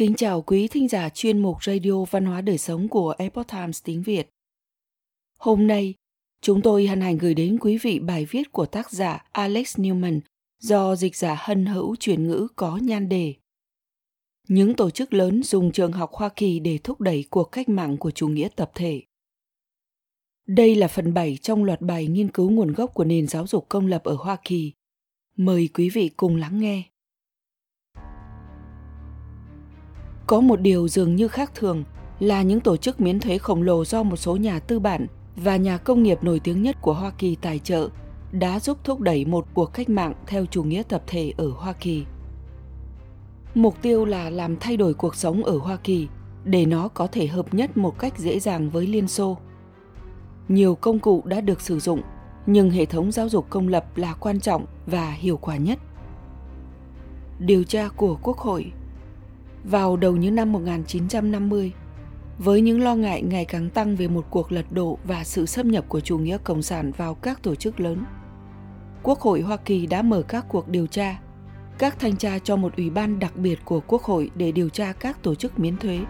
Kính chào quý thính giả chuyên mục Radio Văn hóa Đời Sống của Epoch Times tiếng Việt. Hôm nay, chúng tôi hân hạnh gửi đến quý vị bài viết của tác giả Alex Newman do dịch giả hân hữu chuyển ngữ có nhan đề. Những tổ chức lớn dùng trường học Hoa Kỳ để thúc đẩy cuộc cách mạng của chủ nghĩa tập thể. Đây là phần 7 trong loạt bài nghiên cứu nguồn gốc của nền giáo dục công lập ở Hoa Kỳ. Mời quý vị cùng lắng nghe. Có một điều dường như khác thường là những tổ chức miễn thuế khổng lồ do một số nhà tư bản và nhà công nghiệp nổi tiếng nhất của Hoa Kỳ tài trợ đã giúp thúc đẩy một cuộc cách mạng theo chủ nghĩa tập thể ở Hoa Kỳ. Mục tiêu là làm thay đổi cuộc sống ở Hoa Kỳ để nó có thể hợp nhất một cách dễ dàng với Liên Xô. Nhiều công cụ đã được sử dụng, nhưng hệ thống giáo dục công lập là quan trọng và hiệu quả nhất. Điều tra của Quốc hội vào đầu những năm 1950, với những lo ngại ngày càng tăng về một cuộc lật đổ và sự xâm nhập của chủ nghĩa cộng sản vào các tổ chức lớn. Quốc hội Hoa Kỳ đã mở các cuộc điều tra, các thanh tra cho một ủy ban đặc biệt của Quốc hội để điều tra các tổ chức miễn thuế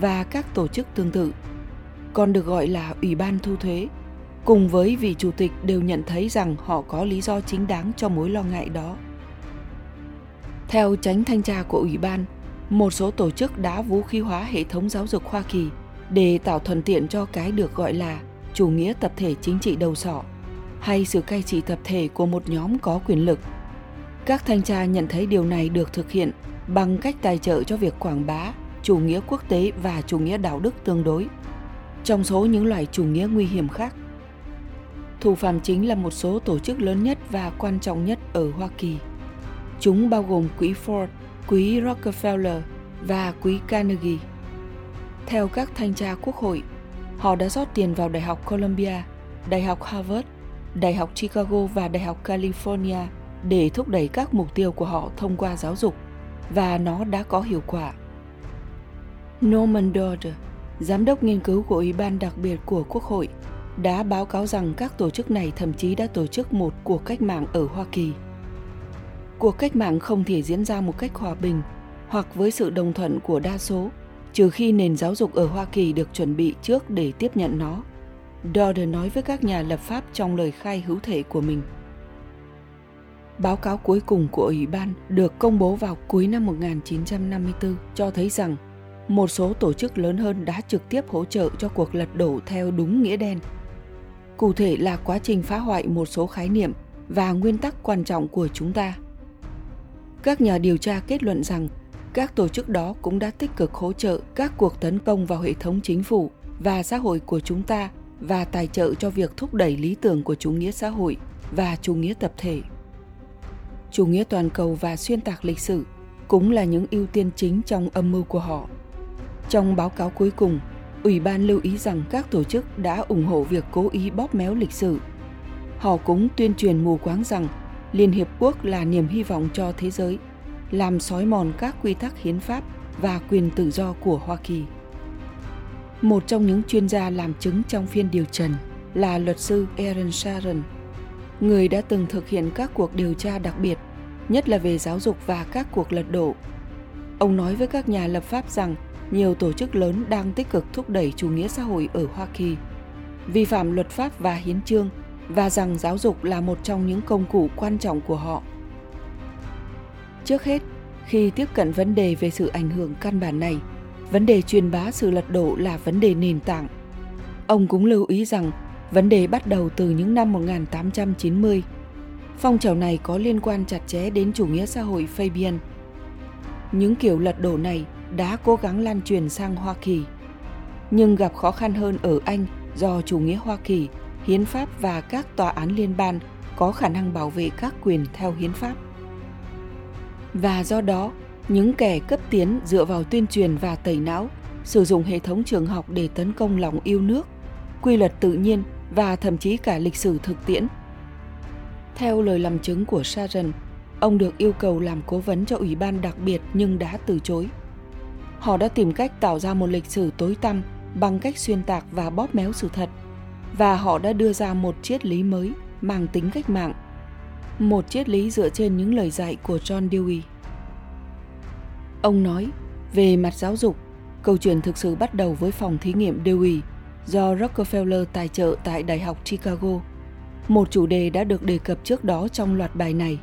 và các tổ chức tương tự, còn được gọi là Ủy ban thu thuế, cùng với vị chủ tịch đều nhận thấy rằng họ có lý do chính đáng cho mối lo ngại đó. Theo tránh thanh tra của ủy ban, một số tổ chức đã vũ khí hóa hệ thống giáo dục Hoa Kỳ để tạo thuận tiện cho cái được gọi là chủ nghĩa tập thể chính trị đầu sọ hay sự cai trị tập thể của một nhóm có quyền lực. Các thanh tra nhận thấy điều này được thực hiện bằng cách tài trợ cho việc quảng bá chủ nghĩa quốc tế và chủ nghĩa đạo đức tương đối, trong số những loại chủ nghĩa nguy hiểm khác. Thủ phạm chính là một số tổ chức lớn nhất và quan trọng nhất ở Hoa Kỳ. Chúng bao gồm Quỹ Ford, quý Rockefeller và quý Carnegie. Theo các thanh tra quốc hội, họ đã rót tiền vào Đại học Columbia, Đại học Harvard, Đại học Chicago và Đại học California để thúc đẩy các mục tiêu của họ thông qua giáo dục, và nó đã có hiệu quả. Norman Dodd, giám đốc nghiên cứu của Ủy ban đặc biệt của Quốc hội, đã báo cáo rằng các tổ chức này thậm chí đã tổ chức một cuộc cách mạng ở Hoa Kỳ – cuộc cách mạng không thể diễn ra một cách hòa bình hoặc với sự đồng thuận của đa số, trừ khi nền giáo dục ở Hoa Kỳ được chuẩn bị trước để tiếp nhận nó. Dodd nói với các nhà lập pháp trong lời khai hữu thể của mình. Báo cáo cuối cùng của Ủy ban được công bố vào cuối năm 1954 cho thấy rằng một số tổ chức lớn hơn đã trực tiếp hỗ trợ cho cuộc lật đổ theo đúng nghĩa đen. Cụ thể là quá trình phá hoại một số khái niệm và nguyên tắc quan trọng của chúng ta – các nhà điều tra kết luận rằng các tổ chức đó cũng đã tích cực hỗ trợ các cuộc tấn công vào hệ thống chính phủ và xã hội của chúng ta và tài trợ cho việc thúc đẩy lý tưởng của chủ nghĩa xã hội và chủ nghĩa tập thể. Chủ nghĩa toàn cầu và xuyên tạc lịch sử cũng là những ưu tiên chính trong âm mưu của họ. Trong báo cáo cuối cùng, Ủy ban lưu ý rằng các tổ chức đã ủng hộ việc cố ý bóp méo lịch sử. Họ cũng tuyên truyền mù quáng rằng Liên Hiệp Quốc là niềm hy vọng cho thế giới, làm sói mòn các quy tắc hiến pháp và quyền tự do của Hoa Kỳ. Một trong những chuyên gia làm chứng trong phiên điều trần là luật sư Aaron Sharon, người đã từng thực hiện các cuộc điều tra đặc biệt, nhất là về giáo dục và các cuộc lật đổ. Ông nói với các nhà lập pháp rằng nhiều tổ chức lớn đang tích cực thúc đẩy chủ nghĩa xã hội ở Hoa Kỳ, vi phạm luật pháp và hiến chương và rằng giáo dục là một trong những công cụ quan trọng của họ. Trước hết, khi tiếp cận vấn đề về sự ảnh hưởng căn bản này, vấn đề truyền bá sự lật đổ là vấn đề nền tảng. Ông cũng lưu ý rằng vấn đề bắt đầu từ những năm 1890. Phong trào này có liên quan chặt chẽ đến chủ nghĩa xã hội Fabian. Những kiểu lật đổ này đã cố gắng lan truyền sang Hoa Kỳ, nhưng gặp khó khăn hơn ở Anh do chủ nghĩa Hoa Kỳ hiến pháp và các tòa án liên bang có khả năng bảo vệ các quyền theo hiến pháp. Và do đó, những kẻ cấp tiến dựa vào tuyên truyền và tẩy não, sử dụng hệ thống trường học để tấn công lòng yêu nước, quy luật tự nhiên và thậm chí cả lịch sử thực tiễn. Theo lời làm chứng của Sharon, ông được yêu cầu làm cố vấn cho ủy ban đặc biệt nhưng đã từ chối. Họ đã tìm cách tạo ra một lịch sử tối tăm bằng cách xuyên tạc và bóp méo sự thật – và họ đã đưa ra một triết lý mới mang tính cách mạng. Một triết lý dựa trên những lời dạy của John Dewey. Ông nói, Về mặt giáo dục, câu chuyện thực sự bắt đầu với phòng thí nghiệm Dewey do Rockefeller tài trợ tại Đại học Chicago. Một chủ đề đã được đề cập trước đó trong loạt bài này.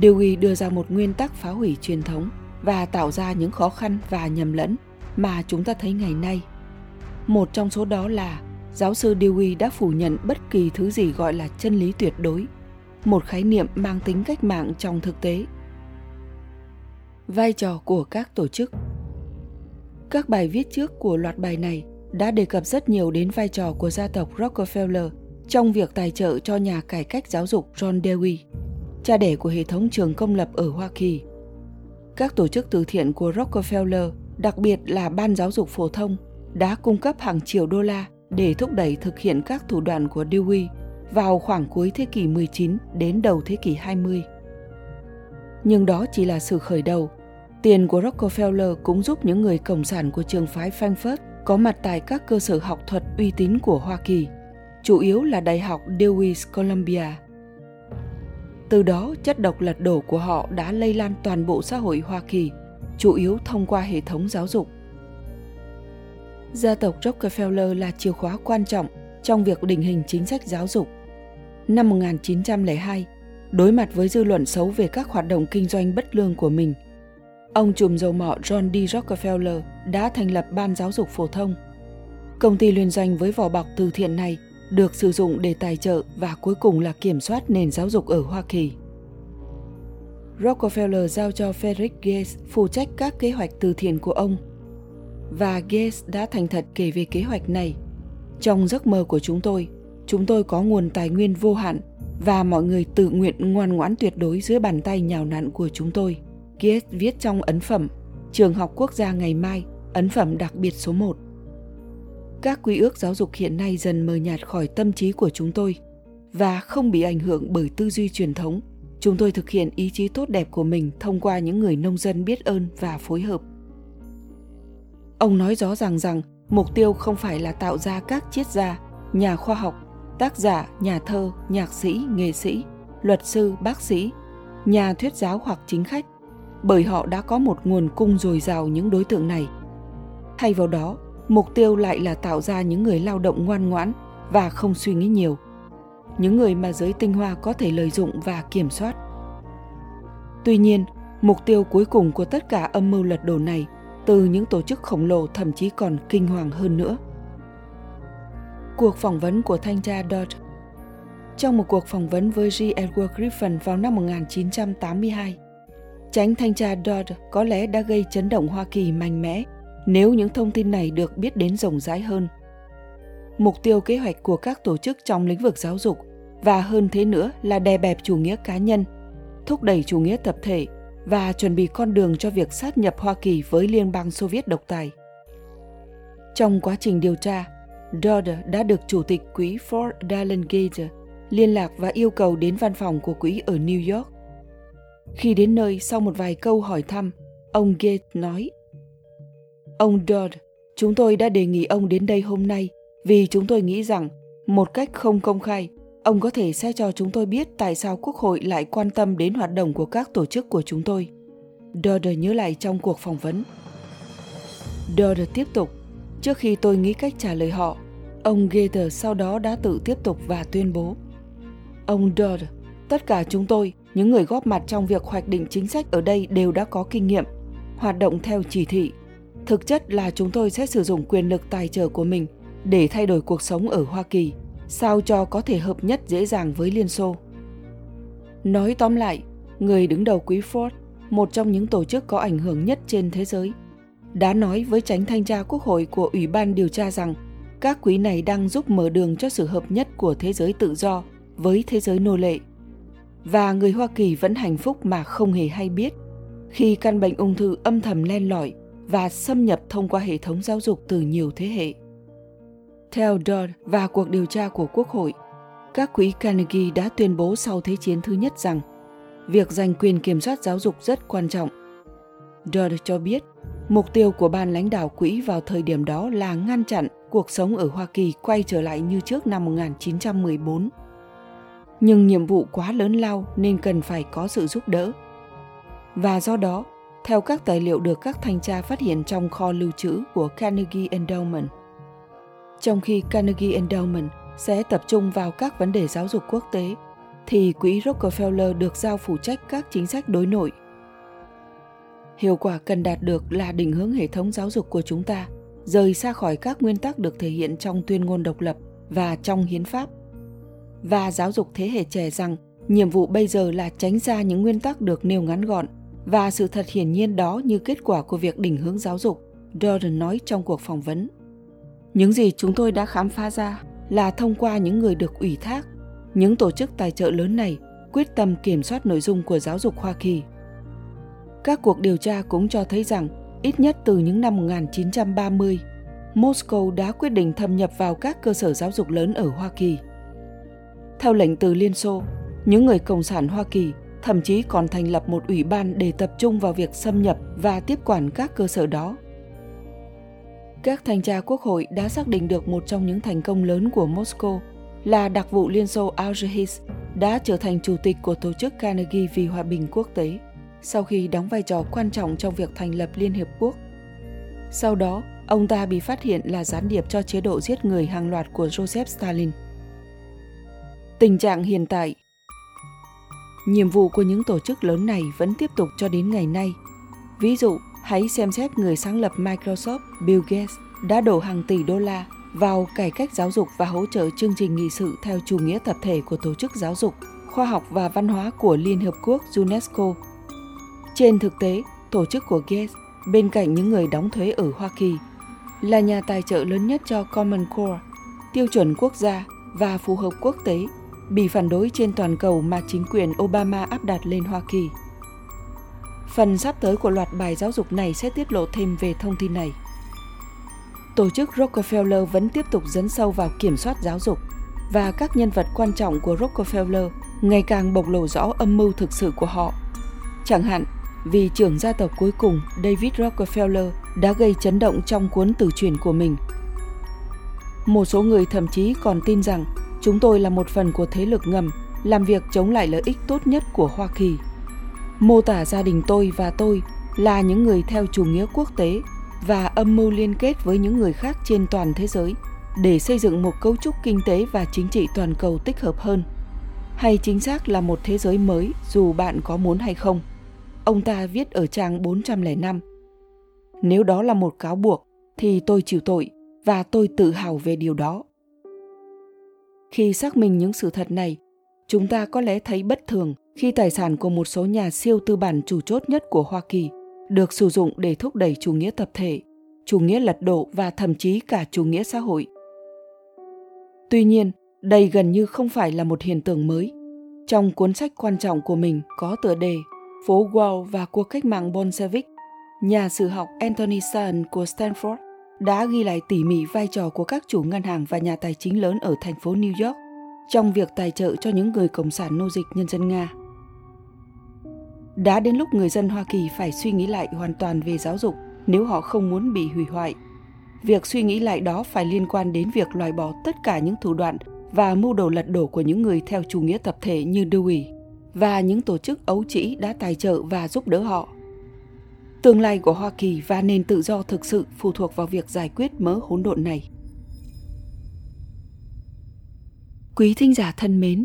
Dewey đưa ra một nguyên tắc phá hủy truyền thống và tạo ra những khó khăn và nhầm lẫn mà chúng ta thấy ngày nay. Một trong số đó là giáo sư Dewey đã phủ nhận bất kỳ thứ gì gọi là chân lý tuyệt đối, một khái niệm mang tính cách mạng trong thực tế. Vai trò của các tổ chức Các bài viết trước của loạt bài này đã đề cập rất nhiều đến vai trò của gia tộc Rockefeller trong việc tài trợ cho nhà cải cách giáo dục John Dewey, cha đẻ của hệ thống trường công lập ở Hoa Kỳ. Các tổ chức từ thiện của Rockefeller, đặc biệt là Ban giáo dục phổ thông, đã cung cấp hàng triệu đô la để thúc đẩy thực hiện các thủ đoạn của Dewey vào khoảng cuối thế kỷ 19 đến đầu thế kỷ 20. Nhưng đó chỉ là sự khởi đầu. Tiền của Rockefeller cũng giúp những người cộng sản của trường phái Frankfurt có mặt tại các cơ sở học thuật uy tín của Hoa Kỳ, chủ yếu là Đại học Dewey's Columbia. Từ đó, chất độc lật đổ của họ đã lây lan toàn bộ xã hội Hoa Kỳ, chủ yếu thông qua hệ thống giáo dục. Gia tộc Rockefeller là chìa khóa quan trọng trong việc định hình chính sách giáo dục. Năm 1902, đối mặt với dư luận xấu về các hoạt động kinh doanh bất lương của mình, ông trùm dầu mỏ John D. Rockefeller đã thành lập Ban giáo dục phổ thông. Công ty liên doanh với vỏ bọc từ thiện này được sử dụng để tài trợ và cuối cùng là kiểm soát nền giáo dục ở Hoa Kỳ. Rockefeller giao cho Frederick Gates phụ trách các kế hoạch từ thiện của ông. Và Gates đã thành thật kể về kế hoạch này. Trong giấc mơ của chúng tôi, chúng tôi có nguồn tài nguyên vô hạn và mọi người tự nguyện ngoan ngoãn tuyệt đối dưới bàn tay nhào nặn của chúng tôi. Gates viết trong ấn phẩm Trường học quốc gia ngày mai, ấn phẩm đặc biệt số 1. Các quy ước giáo dục hiện nay dần mờ nhạt khỏi tâm trí của chúng tôi và không bị ảnh hưởng bởi tư duy truyền thống. Chúng tôi thực hiện ý chí tốt đẹp của mình thông qua những người nông dân biết ơn và phối hợp. Ông nói rõ ràng rằng mục tiêu không phải là tạo ra các triết gia, nhà khoa học, tác giả, nhà thơ, nhạc sĩ, nghệ sĩ, luật sư, bác sĩ, nhà thuyết giáo hoặc chính khách, bởi họ đã có một nguồn cung dồi dào những đối tượng này. Thay vào đó, mục tiêu lại là tạo ra những người lao động ngoan ngoãn và không suy nghĩ nhiều những người mà giới tinh hoa có thể lợi dụng và kiểm soát tuy nhiên mục tiêu cuối cùng của tất cả âm mưu lật đổ này từ những tổ chức khổng lồ thậm chí còn kinh hoàng hơn nữa cuộc phỏng vấn của thanh tra Dodd trong một cuộc phỏng vấn với G. Edward Griffin vào năm 1982, tránh thanh tra Dodd có lẽ đã gây chấn động Hoa Kỳ mạnh mẽ nếu những thông tin này được biết đến rộng rãi hơn. Mục tiêu kế hoạch của các tổ chức trong lĩnh vực giáo dục và hơn thế nữa là đè bẹp chủ nghĩa cá nhân, thúc đẩy chủ nghĩa tập thể và chuẩn bị con đường cho việc sát nhập Hoa Kỳ với Liên bang Xô Viết độc tài. Trong quá trình điều tra, Dodd đã được Chủ tịch quỹ Ford Dylan Gates liên lạc và yêu cầu đến văn phòng của quỹ ở New York. Khi đến nơi sau một vài câu hỏi thăm, ông Gates nói Ông Dodd, chúng tôi đã đề nghị ông đến đây hôm nay vì chúng tôi nghĩ rằng một cách không công khai, ông có thể sẽ cho chúng tôi biết tại sao Quốc hội lại quan tâm đến hoạt động của các tổ chức của chúng tôi. Dodd nhớ lại trong cuộc phỏng vấn. Dodd tiếp tục, trước khi tôi nghĩ cách trả lời họ, ông Gator sau đó đã tự tiếp tục và tuyên bố. Ông Dodd, tất cả chúng tôi, những người góp mặt trong việc hoạch định chính sách ở đây đều đã có kinh nghiệm, hoạt động theo chỉ thị Thực chất là chúng tôi sẽ sử dụng quyền lực tài trợ của mình để thay đổi cuộc sống ở Hoa Kỳ, sao cho có thể hợp nhất dễ dàng với Liên Xô. Nói tóm lại, người đứng đầu Quý Ford, một trong những tổ chức có ảnh hưởng nhất trên thế giới, đã nói với tránh thanh tra quốc hội của Ủy ban điều tra rằng các quý này đang giúp mở đường cho sự hợp nhất của thế giới tự do với thế giới nô lệ. Và người Hoa Kỳ vẫn hạnh phúc mà không hề hay biết khi căn bệnh ung thư âm thầm len lỏi và xâm nhập thông qua hệ thống giáo dục từ nhiều thế hệ. Theo Dodd và cuộc điều tra của Quốc hội, các quỹ Carnegie đã tuyên bố sau Thế chiến thứ nhất rằng việc giành quyền kiểm soát giáo dục rất quan trọng. Dodd cho biết, mục tiêu của ban lãnh đạo quỹ vào thời điểm đó là ngăn chặn cuộc sống ở Hoa Kỳ quay trở lại như trước năm 1914. Nhưng nhiệm vụ quá lớn lao nên cần phải có sự giúp đỡ. Và do đó, theo các tài liệu được các thanh tra phát hiện trong kho lưu trữ của Carnegie Endowment. Trong khi Carnegie Endowment sẽ tập trung vào các vấn đề giáo dục quốc tế, thì quỹ Rockefeller được giao phụ trách các chính sách đối nội. Hiệu quả cần đạt được là định hướng hệ thống giáo dục của chúng ta rời xa khỏi các nguyên tắc được thể hiện trong tuyên ngôn độc lập và trong hiến pháp và giáo dục thế hệ trẻ rằng nhiệm vụ bây giờ là tránh ra những nguyên tắc được nêu ngắn gọn và sự thật hiển nhiên đó như kết quả của việc định hướng giáo dục, Jordan nói trong cuộc phỏng vấn. Những gì chúng tôi đã khám phá ra là thông qua những người được ủy thác, những tổ chức tài trợ lớn này quyết tâm kiểm soát nội dung của giáo dục Hoa Kỳ. Các cuộc điều tra cũng cho thấy rằng ít nhất từ những năm 1930, Moscow đã quyết định thâm nhập vào các cơ sở giáo dục lớn ở Hoa Kỳ. Theo lệnh từ Liên Xô, những người Cộng sản Hoa Kỳ thậm chí còn thành lập một ủy ban để tập trung vào việc xâm nhập và tiếp quản các cơ sở đó. Các thanh tra quốc hội đã xác định được một trong những thành công lớn của Moscow là đặc vụ Liên Xô Algehis đã trở thành chủ tịch của tổ chức Carnegie vì hòa bình quốc tế sau khi đóng vai trò quan trọng trong việc thành lập Liên Hiệp Quốc. Sau đó, ông ta bị phát hiện là gián điệp cho chế độ giết người hàng loạt của Joseph Stalin. Tình trạng hiện tại Nhiệm vụ của những tổ chức lớn này vẫn tiếp tục cho đến ngày nay. Ví dụ, hãy xem xét người sáng lập Microsoft Bill Gates đã đổ hàng tỷ đô la vào cải cách giáo dục và hỗ trợ chương trình nghị sự theo chủ nghĩa tập thể của Tổ chức Giáo dục, Khoa học và Văn hóa của Liên Hợp Quốc UNESCO. Trên thực tế, tổ chức của Gates, bên cạnh những người đóng thuế ở Hoa Kỳ, là nhà tài trợ lớn nhất cho Common Core, tiêu chuẩn quốc gia và phù hợp quốc tế bị phản đối trên toàn cầu mà chính quyền Obama áp đặt lên Hoa Kỳ. Phần sắp tới của loạt bài giáo dục này sẽ tiết lộ thêm về thông tin này. Tổ chức Rockefeller vẫn tiếp tục dấn sâu vào kiểm soát giáo dục và các nhân vật quan trọng của Rockefeller ngày càng bộc lộ rõ âm mưu thực sự của họ. Chẳng hạn, vì trưởng gia tộc cuối cùng David Rockefeller đã gây chấn động trong cuốn tử truyền của mình. Một số người thậm chí còn tin rằng Chúng tôi là một phần của thế lực ngầm làm việc chống lại lợi ích tốt nhất của Hoa Kỳ. Mô tả gia đình tôi và tôi là những người theo chủ nghĩa quốc tế và âm mưu liên kết với những người khác trên toàn thế giới để xây dựng một cấu trúc kinh tế và chính trị toàn cầu tích hợp hơn. Hay chính xác là một thế giới mới dù bạn có muốn hay không. Ông ta viết ở trang 405. Nếu đó là một cáo buộc thì tôi chịu tội và tôi tự hào về điều đó. Khi xác minh những sự thật này, chúng ta có lẽ thấy bất thường khi tài sản của một số nhà siêu tư bản chủ chốt nhất của Hoa Kỳ được sử dụng để thúc đẩy chủ nghĩa tập thể, chủ nghĩa lật đổ và thậm chí cả chủ nghĩa xã hội. Tuy nhiên, đây gần như không phải là một hiện tượng mới. Trong cuốn sách quan trọng của mình có tựa đề Phố Wall và cuộc cách mạng Bolshevik, nhà sử học Anthony Sahn của Stanford đã ghi lại tỉ mỉ vai trò của các chủ ngân hàng và nhà tài chính lớn ở thành phố New York trong việc tài trợ cho những người cộng sản nô dịch nhân dân Nga. Đã đến lúc người dân Hoa Kỳ phải suy nghĩ lại hoàn toàn về giáo dục nếu họ không muốn bị hủy hoại. Việc suy nghĩ lại đó phải liên quan đến việc loại bỏ tất cả những thủ đoạn và mưu đồ lật đổ của những người theo chủ nghĩa tập thể như Dewey và những tổ chức ấu trĩ đã tài trợ và giúp đỡ họ. Tương lai của Hoa Kỳ và nền tự do thực sự phụ thuộc vào việc giải quyết mớ hỗn độn này. Quý thính giả thân mến,